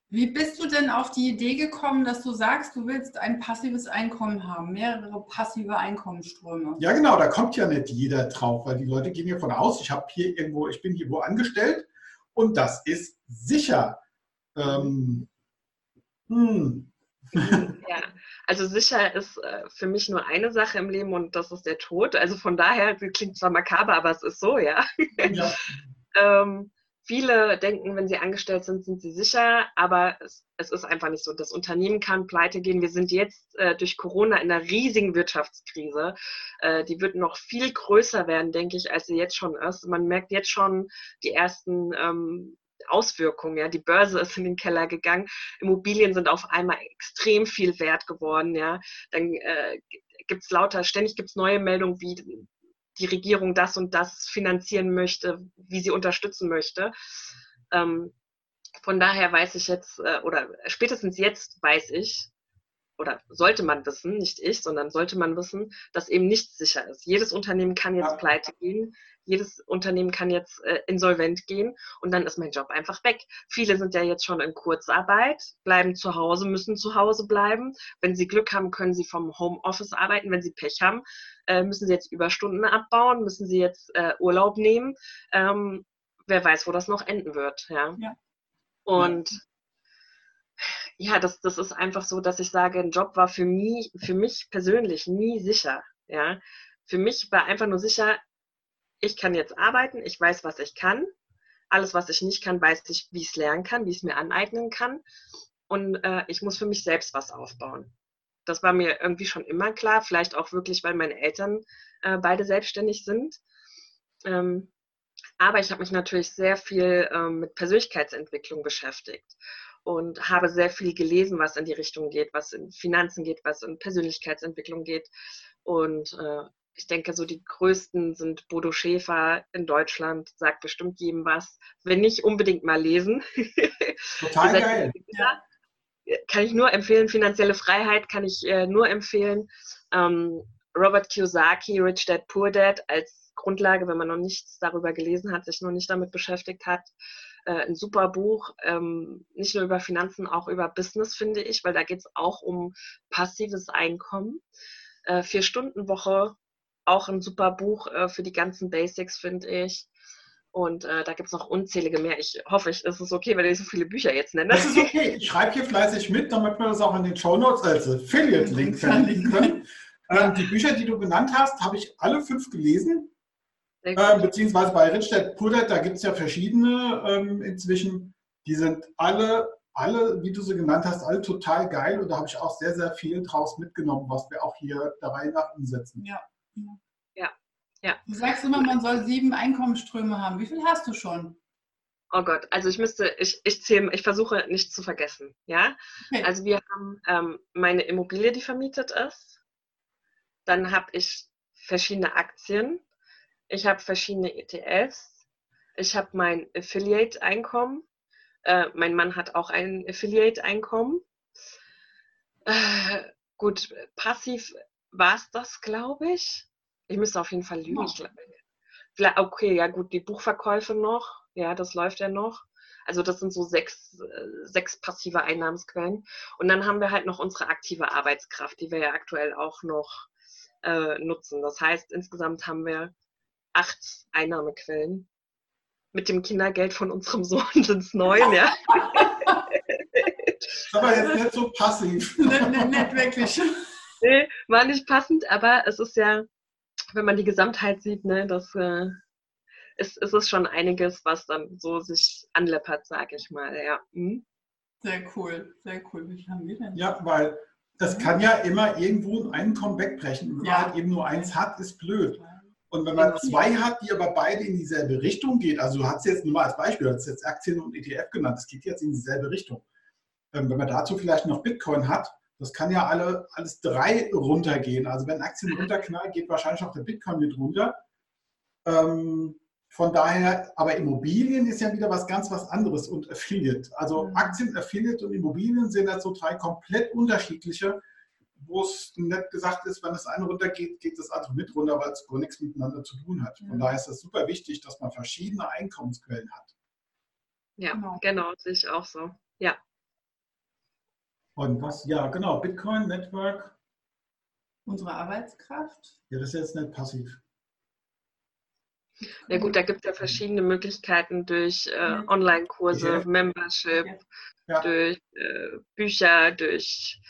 Wie bist du denn auf die Idee gekommen, dass du sagst, du willst ein passives Einkommen haben, mehrere passive Einkommensströme? Ja, genau, da kommt ja nicht jeder drauf, weil die Leute gehen hier von aus, ich habe hier irgendwo, ich bin hier wo angestellt und das ist sicher. Ähm, hm. Ja, also sicher ist äh, für mich nur eine Sache im Leben und das ist der Tod. Also von daher, klingt zwar makaber, aber es ist so, ja. ja. ähm, Viele denken, wenn sie angestellt sind, sind sie sicher, aber es, es, ist einfach nicht so. Das Unternehmen kann pleite gehen. Wir sind jetzt äh, durch Corona in einer riesigen Wirtschaftskrise. Äh, die wird noch viel größer werden, denke ich, als sie jetzt schon ist. Man merkt jetzt schon die ersten ähm, Auswirkungen. Ja, die Börse ist in den Keller gegangen, Immobilien sind auf einmal extrem viel wert geworden. Ja, dann äh, gibt es lauter, ständig gibt es neue Meldungen wie die Regierung das und das finanzieren möchte, wie sie unterstützen möchte. Ähm, von daher weiß ich jetzt, äh, oder spätestens jetzt weiß ich, oder sollte man wissen, nicht ich, sondern sollte man wissen, dass eben nichts sicher ist. Jedes Unternehmen kann jetzt pleite gehen, jedes Unternehmen kann jetzt äh, insolvent gehen und dann ist mein Job einfach weg. Viele sind ja jetzt schon in Kurzarbeit, bleiben zu Hause, müssen zu Hause bleiben. Wenn sie Glück haben, können sie vom Homeoffice arbeiten. Wenn sie Pech haben, äh, müssen sie jetzt Überstunden abbauen, müssen sie jetzt äh, Urlaub nehmen. Ähm, wer weiß, wo das noch enden wird. Ja. ja. Und ja das, das ist einfach so, dass ich sage, ein Job war für mich, für mich persönlich nie sicher. Ja, für mich war einfach nur sicher, ich kann jetzt arbeiten, ich weiß, was ich kann. Alles, was ich nicht kann, weiß ich, wie ich es lernen kann, wie ich es mir aneignen kann. Und äh, ich muss für mich selbst was aufbauen. Das war mir irgendwie schon immer klar, vielleicht auch wirklich, weil meine Eltern äh, beide selbstständig sind. Ähm, aber ich habe mich natürlich sehr viel ähm, mit Persönlichkeitsentwicklung beschäftigt und habe sehr viel gelesen, was in die Richtung geht, was in Finanzen geht, was in Persönlichkeitsentwicklung geht. Und äh, ich denke, so die größten sind Bodo Schäfer in Deutschland, sagt bestimmt jedem was. Wenn nicht, unbedingt mal lesen. Total geil. Kann ich nur empfehlen. Finanzielle Freiheit kann ich äh, nur empfehlen. Ähm, Robert Kiyosaki, Rich Dad, Poor Dad als Grundlage, wenn man noch nichts darüber gelesen hat, sich noch nicht damit beschäftigt hat ein super Buch, ähm, nicht nur über Finanzen, auch über Business, finde ich, weil da geht es auch um passives Einkommen. Äh, Vier-Stunden-Woche, auch ein super Buch äh, für die ganzen Basics, finde ich. Und äh, da gibt es noch unzählige mehr. Ich hoffe, es ist okay, wenn ich so viele Bücher jetzt nenne. Das ist okay. Ich schreibe hier fleißig mit, damit wir das auch in den Show Notes als Affiliate-Link verlinken können. Ähm, die Bücher, die du genannt hast, habe ich alle fünf gelesen. Äh, beziehungsweise bei Rittstedt Pudet, da gibt es ja verschiedene ähm, inzwischen. Die sind alle, alle, wie du sie genannt hast, alle total geil. Und da habe ich auch sehr, sehr viel draus mitgenommen, was wir auch hier Reihe nach umsetzen. Ja. Ja. ja. Du sagst immer, man soll sieben Einkommensströme haben. Wie viel hast du schon? Oh Gott, also ich müsste, ich, ich zähle, ich versuche nichts zu vergessen. Ja. Okay. Also wir haben ähm, meine Immobilie, die vermietet ist. Dann habe ich verschiedene Aktien, ich habe verschiedene ETFs, ich habe mein Affiliate-Einkommen, äh, mein Mann hat auch ein Affiliate-Einkommen. Äh, gut, passiv war es das, glaube ich. Ich müsste auf jeden Fall lügen. Ich, okay, ja gut, die Buchverkäufe noch, ja, das läuft ja noch. Also das sind so sechs, äh, sechs passive Einnahmensquellen. Und dann haben wir halt noch unsere aktive Arbeitskraft, die wir ja aktuell auch noch äh, nutzen. Das heißt, insgesamt haben wir acht Einnahmequellen. Mit dem Kindergeld von unserem Sohn sind es neun, ja. Aber jetzt nicht so passiv. nicht, nicht, nicht wirklich. Nee, war nicht passend, aber es ist ja, wenn man die Gesamtheit sieht, ne, das äh, ist, ist es schon einiges, was dann so sich anleppert, sage ich mal, ja. Hm? Sehr cool, sehr cool. Wie haben wir denn? Ja, weil das kann ja immer irgendwo ein Einkommen wegbrechen. Und wenn Ja. man halt eben nur eins hat, ist blöd. Und wenn man zwei hat, die aber beide in dieselbe Richtung geht, also du hast jetzt nur mal als Beispiel, du hast jetzt Aktien und ETF genannt, das geht jetzt in dieselbe Richtung. Ähm, wenn man dazu vielleicht noch Bitcoin hat, das kann ja alle, alles drei runtergehen. Also wenn Aktien runterknallen, geht wahrscheinlich auch der Bitcoin mit runter. Ähm, von daher, aber Immobilien ist ja wieder was ganz was anderes und Affiliate. Also Mhm. Aktien, Affiliate und Immobilien sind halt so drei komplett unterschiedliche, wo es nicht gesagt ist, wenn das eine runtergeht, geht das andere mit runter, weil es gar nichts miteinander zu tun hat. Von Mhm. daher ist es super wichtig, dass man verschiedene Einkommensquellen hat. Ja, Genau. genau, sehe ich auch so. Ja. Und was, ja, genau, Bitcoin, Network, Unsere Arbeitskraft. ja, das ist jetzt nicht passiv. Ja gut, da gibt es ja verschiedene Möglichkeiten durch äh, Ja. Online-Kurse, Ja. Membership, Ja. durch äh, Bücher, durch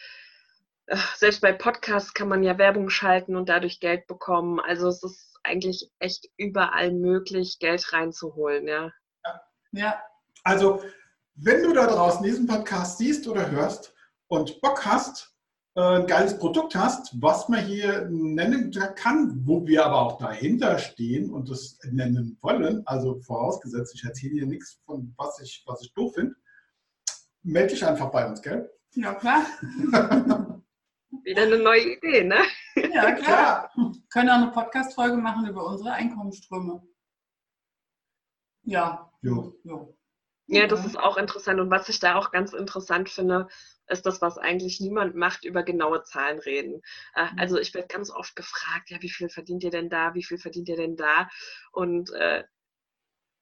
selbst bei Podcasts kann man ja Werbung schalten und dadurch Geld bekommen. Also es ist eigentlich echt überall möglich, Geld reinzuholen, ja. Ja, Also, wenn du da draußen diesen Podcast siehst oder hörst und Bock hast, äh, ein geiles Produkt hast, was man hier nennen kann, wo wir aber auch dahinter stehen und das nennen wollen, also vorausgesetzt, ich erzähle hier nichts von was ich, was ich doof finde, melde dich einfach bei uns, gell? ja klar. Wieder eine neue Idee, ne? Ja, klar. Können auch eine Podcast-Folge machen über unsere Einkommensströme. Ja. Jo. jo. Ja, das ist auch interessant. Und was ich da auch ganz interessant finde, ist das, was eigentlich niemand macht, über genaue Zahlen reden. Äh, Mhm. Also ich werde ganz oft gefragt, ja, wie viel verdient ihr denn da? Wie viel verdient ihr denn da? Und äh,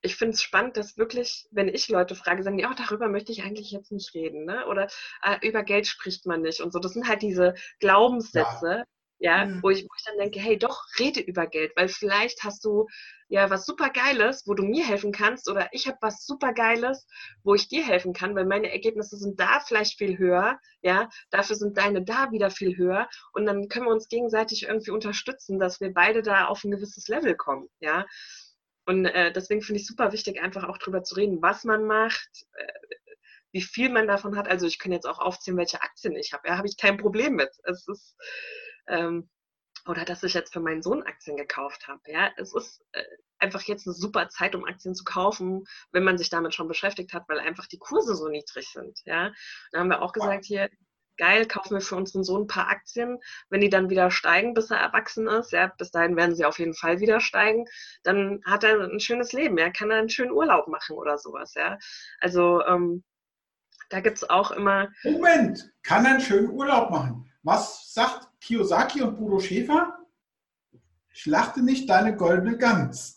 ich finde es spannend, dass wirklich, wenn ich Leute frage, sagen die, oh, darüber möchte ich eigentlich jetzt nicht reden. Ne? Oder äh, über Geld spricht man nicht und so. Das sind halt diese Glaubenssätze, ja, Mhm. wo, ich, wo ich dann denke, hey, doch, rede über Geld, weil vielleicht hast du ja was super Geiles, wo du mir helfen kannst, oder ich habe was super Geiles, wo ich dir helfen kann, weil meine Ergebnisse sind da vielleicht viel höher, ja, dafür sind deine da wieder viel höher und dann können wir uns gegenseitig irgendwie unterstützen, dass wir beide da auf ein gewisses Level kommen, ja. Und äh, deswegen finde ich super wichtig, einfach auch drüber zu reden, was man macht, äh, wie viel man davon hat. Also ich kann jetzt auch aufzählen, welche Aktien ich habe. Ja, habe ich kein Problem mit. Es ist ähm, oder dass ich jetzt für meinen Sohn Aktien gekauft habe. Ja, es ist äh, einfach jetzt eine super Zeit, um Aktien zu kaufen, wenn man sich damit schon beschäftigt hat, weil einfach die Kurse so niedrig sind. Ja, da haben wir auch gesagt hier. Geil, kaufen wir für unseren Sohn ein paar Aktien. Wenn die dann wieder steigen, bis er erwachsen ist, ja, bis dahin werden sie auf jeden Fall wieder steigen, dann hat er ein schönes Leben, ja, kann er einen schönen Urlaub machen oder sowas, ja. Also ähm, da gibt es auch immer, Moment, kann einen schönen Urlaub machen. Was sagt Kiyosaki und Bodo Schäfer? Schlachte nicht deine goldene Gans.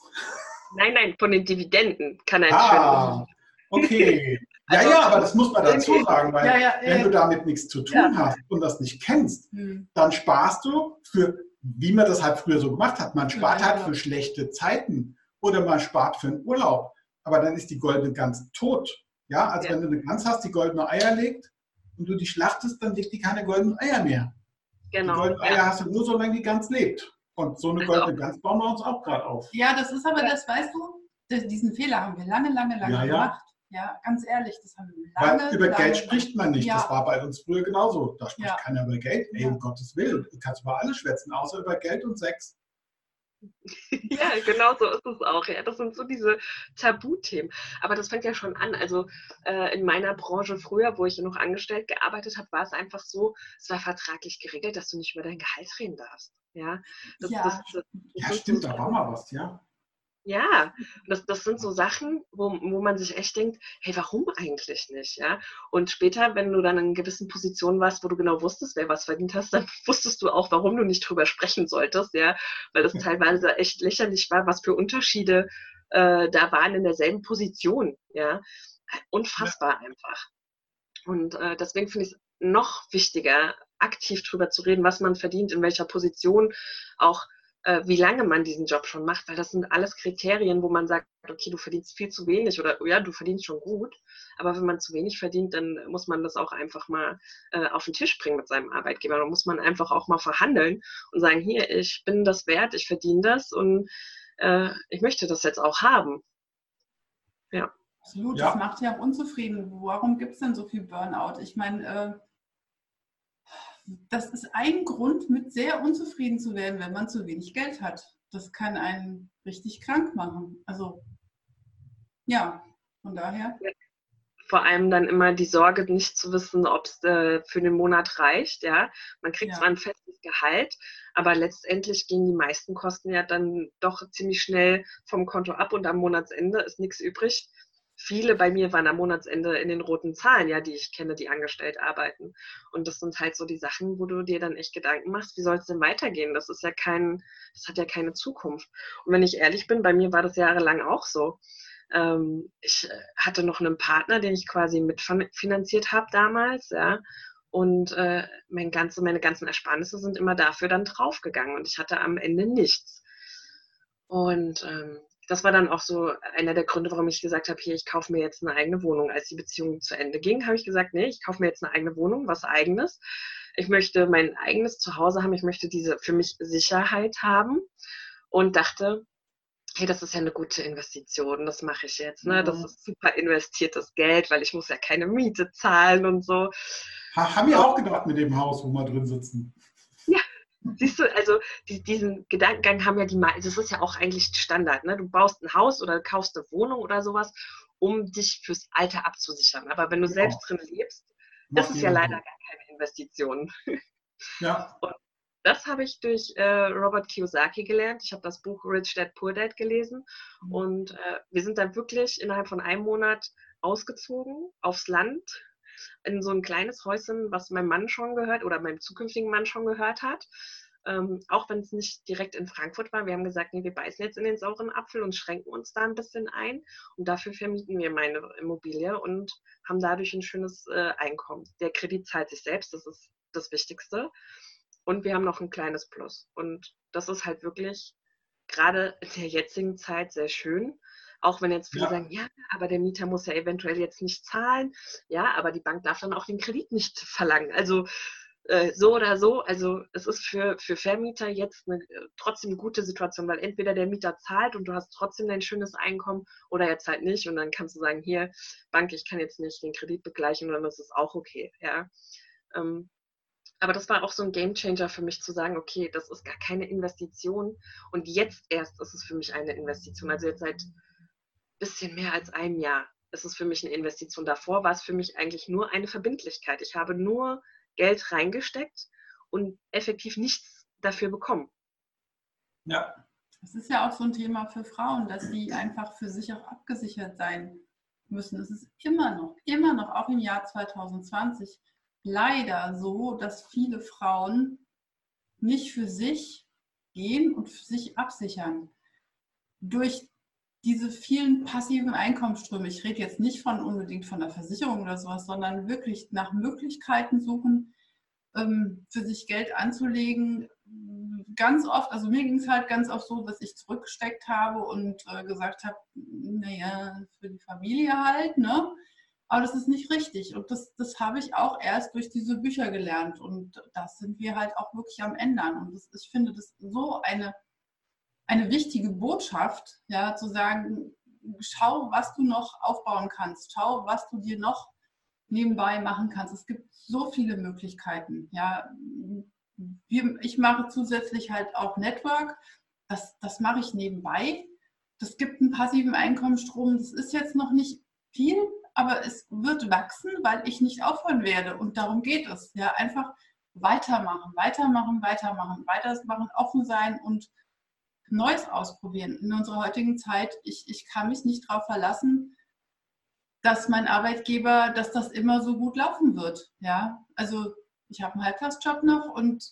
nein, nein, von den Dividenden kann er einen schönen Urlaub Ah, okay. Ja, Also- ja, aber das muss man dazu sagen, weil Ja, ja, wenn äh, du damit nichts zu tun Ja. hast und das nicht kennst, hm. dann sparst du für, wie man das halt früher so gemacht hat, man spart Ja, halt ja. für schlechte Zeiten oder man spart für einen Urlaub. Aber dann ist die goldene Gans tot. Ja, also Ja. wenn du eine Gans hast, die goldene Eier legt und du die schlachtest, dann legt die keine goldenen Eier mehr. Die genau. goldenen Ja. Eier hast du nur, solange die Gans lebt. Und so eine Also goldene Gans bauen wir uns auch gerade auf. ja, das ist aber das, weißt du, diesen Fehler haben wir lange, lange, lange Ja, ja. gemacht. Ja, ganz ehrlich, das haben wir lange. Weil über lange Geld spricht man nicht. Ja. Das war bei uns früher genauso. Da spricht Ja. keiner über Geld. Ey, Ja. um Gottes Willen. Du kannst über alles schwätzen, außer über Geld und Sex. Ja, genau so ist es auch. Ja, das sind so diese Tabuthemen. Aber das fängt ja schon an. Also äh, in meiner Branche früher, wo ich noch angestellt gearbeitet habe, war es einfach so, es war vertraglich geregelt, dass du nicht über dein Gehalt reden darfst. Ja, das, Ja. das, das, Ja, das stimmt, da war mal was, ja. Ja, das, das sind so Sachen, wo, wo man sich echt denkt, hey, warum eigentlich nicht? Ja? Und später, wenn du dann in gewissen Positionen warst, wo du genau wusstest, wer was verdient hast, dann wusstest du auch, warum du nicht drüber sprechen solltest, ja, weil das teilweise echt lächerlich war, was für Unterschiede äh, da waren in derselben Position, ja. Unfassbar ja. einfach. Und äh, deswegen finde ich es noch wichtiger, aktiv drüber zu reden, was man verdient, in welcher Position, auch äh, wie lange man diesen Job schon macht, weil das sind alles Kriterien, wo man sagt, okay, du verdienst viel zu wenig oder ja, du verdienst schon gut, aber wenn man zu wenig verdient, dann muss man das auch einfach mal äh, auf den Tisch bringen mit seinem Arbeitgeber. Dann muss man einfach auch mal verhandeln und sagen, hier, ich bin das wert, ich verdiene das und äh, ich möchte das jetzt auch haben. Ja. Absolut, ja. das macht ja auch unzufrieden. Warum gibt es denn so viel Burnout? Ich meine, äh, das ist ein Grund, mit sehr unzufrieden zu werden, wenn man zu wenig Geld hat. Das kann einen richtig krank machen. Also ja, von daher. Vor allem dann immer die Sorge, nicht zu wissen, ob es äh, für den Monat reicht. Ja, man kriegt ja. zwar ein festes Gehalt, aber letztendlich gehen die meisten Kosten ja dann doch ziemlich schnell vom Konto ab und am Monatsende ist nichts übrig viele bei mir waren am Monatsende in den roten Zahlen, ja, die ich kenne, die angestellt arbeiten. Und das sind halt so die Sachen, wo du dir dann echt Gedanken machst, wie soll es denn weitergehen? Das ist ja kein, das hat ja keine Zukunft. Und wenn ich ehrlich bin, bei mir war das jahrelang auch so. Ähm, ich äh, hatte noch einen Partner, den ich quasi mitfinanziert habe damals, ja. Und äh, mein ganze, meine ganzen Ersparnisse sind immer dafür dann draufgegangen und ich hatte am Ende nichts. Und ähm, das war dann auch so einer der Gründe, warum ich gesagt habe, hier, ich kaufe mir jetzt eine eigene Wohnung. Als die Beziehung zu Ende ging, habe ich gesagt, nee, ich kaufe mir jetzt eine eigene Wohnung, was eigenes. Ich möchte mein eigenes Zuhause haben, ich möchte diese für mich Sicherheit haben und dachte, hey, das ist ja eine gute Investition, das mache ich jetzt. Ne? Das mhm. ist super investiertes Geld, weil ich muss ja keine Miete zahlen und so. Haben wir auch gedacht mit dem Haus, wo wir drin sitzen. Siehst du, also die, diesen Gedankengang haben ja die meisten, das ist ja auch eigentlich Standard. Ne? Du baust ein Haus oder kaufst eine Wohnung oder sowas, um dich fürs Alter abzusichern. Aber wenn du ja. selbst drin lebst, das ist ja leider gar keine Investition. Ja. Und das habe ich durch äh, Robert Kiyosaki gelernt. Ich habe das Buch Rich Dad Poor Dad gelesen mhm. und äh, wir sind dann wirklich innerhalb von einem Monat ausgezogen aufs Land in so ein kleines Häuschen, was meinem Mann schon gehört oder meinem zukünftigen Mann schon gehört hat. Ähm, auch wenn es nicht direkt in Frankfurt war. Wir haben gesagt, nee, wir beißen jetzt in den sauren Apfel und schränken uns da ein bisschen ein. Und dafür vermieten wir meine Immobilie und haben dadurch ein schönes äh, Einkommen. Der Kredit zahlt sich selbst, das ist das Wichtigste. Und wir haben noch ein kleines Plus. Und das ist halt wirklich gerade in der jetzigen Zeit sehr schön. Auch wenn jetzt viele ja. sagen, ja, aber der Mieter muss ja eventuell jetzt nicht zahlen. Ja, aber die Bank darf dann auch den Kredit nicht verlangen. Also äh, so oder so, also es ist für, für Vermieter jetzt eine äh, trotzdem gute Situation, weil entweder der Mieter zahlt und du hast trotzdem dein schönes Einkommen oder er zahlt nicht und dann kannst du sagen, hier, Bank, ich kann jetzt nicht den Kredit begleichen und dann ist es auch okay. Ja. Ähm, aber das war auch so ein Gamechanger für mich zu sagen, okay, das ist gar keine Investition und jetzt erst ist es für mich eine Investition. Also jetzt seit bisschen mehr als einem Jahr ist es für mich eine Investition. Davor war es für mich eigentlich nur eine Verbindlichkeit. Ich habe nur Geld reingesteckt und effektiv nichts dafür bekommen. Ja. Das ist ja auch so ein Thema für Frauen, dass sie einfach für sich auch abgesichert sein müssen. Es ist immer noch, immer noch, auch im Jahr 2020, leider so, dass viele Frauen nicht für sich gehen und für sich absichern. Durch diese vielen passiven Einkommensströme, ich rede jetzt nicht von unbedingt von der Versicherung oder sowas, sondern wirklich nach Möglichkeiten suchen, ähm, für sich Geld anzulegen. Ganz oft, also mir ging es halt ganz oft so, dass ich zurückgesteckt habe und äh, gesagt habe, naja, für die Familie halt, ne? Aber das ist nicht richtig. Und das, das habe ich auch erst durch diese Bücher gelernt. Und das sind wir halt auch wirklich am Ändern. Und das, ich finde das so eine eine wichtige Botschaft, ja, zu sagen, schau, was du noch aufbauen kannst, schau, was du dir noch nebenbei machen kannst. Es gibt so viele Möglichkeiten, ja. Ich mache zusätzlich halt auch Network, das, das mache ich nebenbei. Das gibt einen passiven Einkommensstrom, das ist jetzt noch nicht viel, aber es wird wachsen, weil ich nicht aufhören werde und darum geht es. Ja, einfach weitermachen, weitermachen, weitermachen, weitermachen, offen sein und Neues ausprobieren. In unserer heutigen Zeit, ich, ich kann mich nicht darauf verlassen, dass mein Arbeitgeber, dass das immer so gut laufen wird. Ja, also ich habe einen Halbtagsjob noch und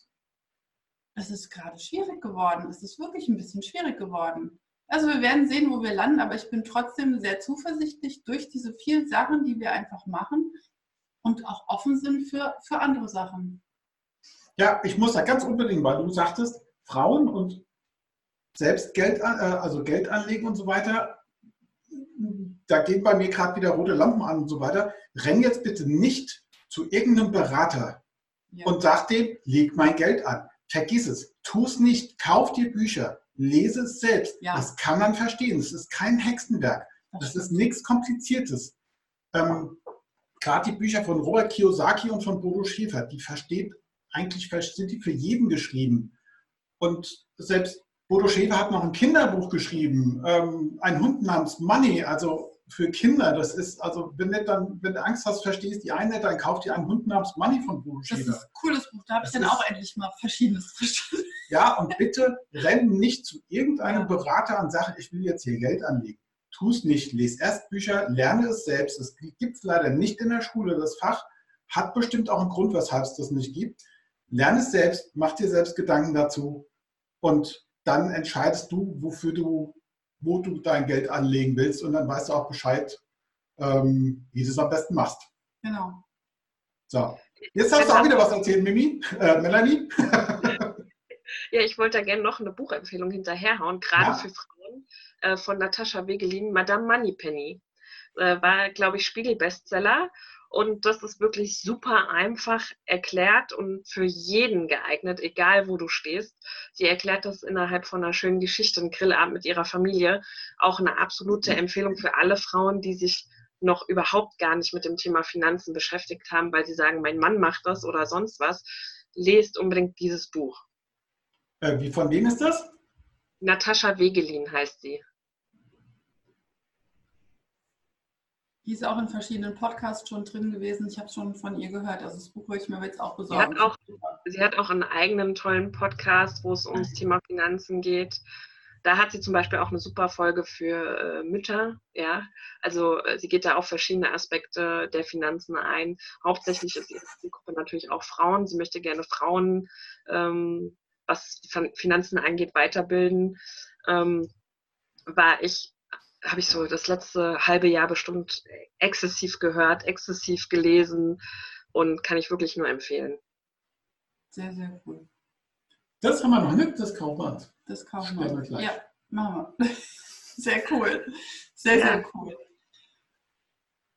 es ist gerade schwierig geworden. Es ist wirklich ein bisschen schwierig geworden. Also wir werden sehen, wo wir landen, aber ich bin trotzdem sehr zuversichtlich durch diese vielen Sachen, die wir einfach machen und auch offen sind für, für andere Sachen. Ja, ich muss da ganz unbedingt, weil du sagtest, Frauen und selbst Geld, äh, also Geld anlegen und so weiter, da gehen bei mir gerade wieder rote Lampen an und so weiter. Renn jetzt bitte nicht zu irgendeinem Berater ja. und sag dem, leg mein Geld an. Vergiss es. Tu es nicht. Kauf dir Bücher. Lese es selbst. Ja. Das kann man verstehen. Es ist kein Hexenwerk. Das ist nichts Kompliziertes. Ähm, Gerade die Bücher von Robert Kiyosaki und von Bodo Schäfer, die versteht, eigentlich sind die für jeden geschrieben. Und selbst Bodo Schäfer hat noch ein Kinderbuch geschrieben, ähm, ein Hund namens Money, also für Kinder. Das ist, also wenn du dann, wenn du Angst hast, verstehst die eine, dann kauft dir einen Hund namens Money von Bodo Schäfer. Das ist ein cooles Buch, da habe ich dann auch endlich mal Verschiedenes verstanden. Ja, und bitte renn nicht zu irgendeinem Berater und sag, ich will jetzt hier Geld anlegen. Tu es nicht. Lies erst Bücher, lerne es selbst. Es gibt es leider nicht in der Schule, das Fach. Hat bestimmt auch einen Grund, weshalb es das nicht gibt. Lerne es selbst, mach dir selbst Gedanken dazu und dann entscheidest du, wofür du, wo du dein Geld anlegen willst und dann weißt du auch Bescheid, ähm, wie du es am besten machst. Genau. So, jetzt hast du auch wieder was erzählt, Mimi, äh, Melanie. ja, ich wollte da gerne noch eine Buchempfehlung hinterherhauen, gerade ja. für Frauen, äh, von Natascha Wegelin, Madame Moneypenny. Äh, war, glaube ich, Spiegel-Bestseller und das ist wirklich super einfach erklärt und für jeden geeignet, egal wo du stehst. Sie erklärt das innerhalb von einer schönen Geschichte, ein Grillabend mit ihrer Familie. Auch eine absolute. Empfehlung für alle Frauen, die sich noch überhaupt gar nicht mit dem Thema Finanzen beschäftigt haben, weil sie sagen, mein Mann macht das oder sonst was. Lest unbedingt dieses Buch. Äh, wie von wem ist das? Natascha Wegelin heißt sie. Die ist auch in verschiedenen Podcasts schon drin gewesen. Ich habe schon von ihr gehört. Also das Buch würde ich mir jetzt auch besorgen. Sie hat auch, sie hat auch einen eigenen tollen Podcast, wo es ums Thema Finanzen geht. Da hat sie zum Beispiel auch eine super Folge für äh, Mütter. Ja, also äh, sie geht da auf verschiedene Aspekte der Finanzen ein. Hauptsächlich ist ihre Zielgruppe natürlich auch Frauen. Sie möchte gerne Frauen, ähm, was Finanzen angeht, weiterbilden. Ähm, war ich habe ich so das letzte halbe Jahr bestimmt exzessiv gehört, exzessiv gelesen und kann ich wirklich nur empfehlen. Sehr, sehr cool. Das haben wir noch nicht, das kaufen wir. Das kaufen wir. Gleich. Ja, machen wir. Sehr cool. Sehr, ja. sehr cool.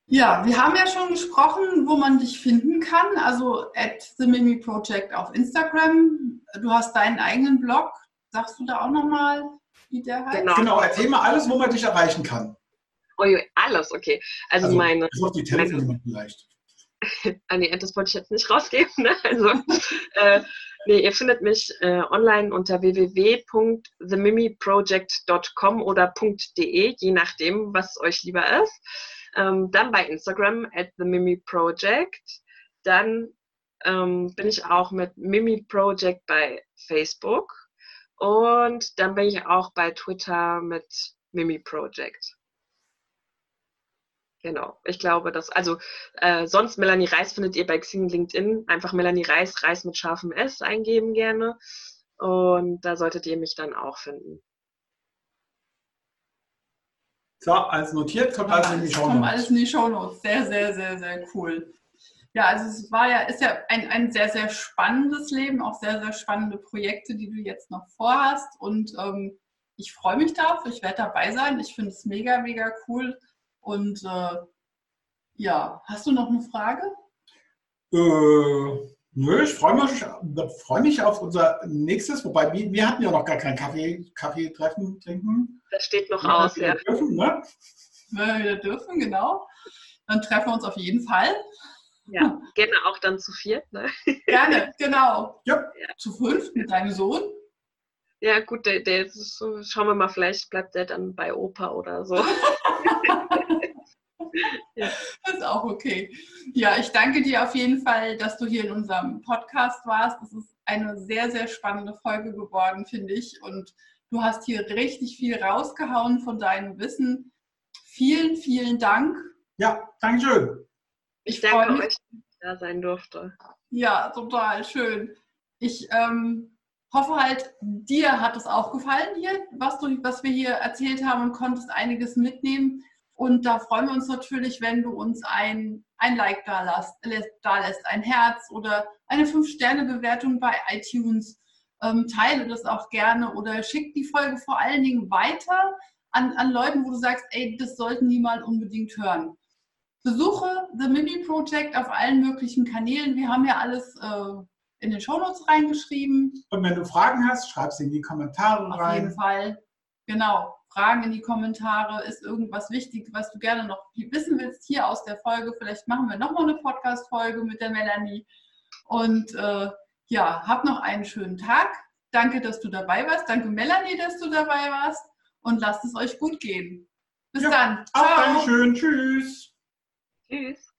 Ja, wir haben ja schon gesprochen, wo man dich finden kann. Also at The Mimi Project auf Instagram. Du hast deinen eigenen Blog. Sagst du da auch nochmal wie der heißt? Genau. genau, erzähl mal alles, wo man dich erreichen kann. Oh, alles, okay. Also, also meine. Auch die Telefonnummer vielleicht. ah, nee, das wollte ich jetzt nicht rausgeben. Ne? Also, äh, nee, ihr findet mich äh, online unter www.themimiproject.com oder .de, je nachdem, was euch lieber ist. Ähm, dann bei Instagram at themimiproject. Dann ähm, bin ich auch mit Mimi Project bei Facebook und dann bin ich auch bei Twitter mit Mimi Project. Genau, ich glaube, dass, also äh, sonst Melanie Reis findet ihr bei Xing LinkedIn. Einfach Melanie Reis, Reis mit scharfem S eingeben gerne. Und da solltet ihr mich dann auch finden. So, alles notiert, kommt alles in die Show Notes. Kommt alles in die Show Notes. Sehr, sehr, sehr, sehr cool. Ja, also es war ja, ist ja ein, ein sehr, sehr spannendes Leben, auch sehr, sehr spannende Projekte, die du jetzt noch vorhast. Und ähm, ich freue mich darauf, ich werde dabei sein. Ich finde es mega, mega cool. Und äh, ja, hast du noch eine Frage? Äh, nö, ich freue mich, freu mich auf unser nächstes, wobei wir, wir hatten ja noch gar kein Kaffee, Kaffee treffen, trinken. Das steht noch wir aus, ja. Dürfen, ne? Wir dürfen, genau. Dann treffen wir uns auf jeden Fall. Ja, gerne auch dann zu viert. Ne? Gerne, genau. Ja. ja. Zu fünf mit deinem Sohn. Ja, gut, der, der ist so, schauen wir mal, vielleicht bleibt der dann bei Opa oder so. ja. Das ist auch okay. Ja, ich danke dir auf jeden Fall, dass du hier in unserem Podcast warst. Das ist eine sehr, sehr spannende Folge geworden, finde ich. Und Du hast hier richtig viel rausgehauen von deinem Wissen. Vielen, vielen Dank. Ja, Dankeschön. Ich, ich danke euch, dass ich da sein durfte. Ja, total schön. Ich ähm, hoffe halt, dir hat es auch gefallen hier, was, du, was wir hier erzählt haben und konntest einiges mitnehmen. Und da freuen wir uns natürlich, wenn du uns ein, ein Like da lässt, da lässt, ein Herz oder eine 5-Sterne-Bewertung bei iTunes. Ähm, teile das auch gerne oder schick die Folge vor allen Dingen weiter an, an Leuten, wo du sagst, ey, das sollten die mal unbedingt hören. Besuche The Mimi Project auf allen möglichen Kanälen. Wir haben ja alles äh, in den Shownotes reingeschrieben. Und wenn du Fragen hast, schreib sie in die Kommentare Auf rein. Auf jeden Fall. Genau. Fragen in die Kommentare. Ist irgendwas wichtig, was du gerne noch wissen willst hier aus der Folge? Vielleicht machen wir nochmal eine Podcast-Folge mit der Melanie. Und äh, ja, hab noch einen schönen Tag. Danke, dass du dabei warst. Danke, Melanie, dass du dabei warst. Und lasst es euch gut gehen. Bis ja, dann. Ciao. Auch Dankeschön. Tschüss. Tschüss.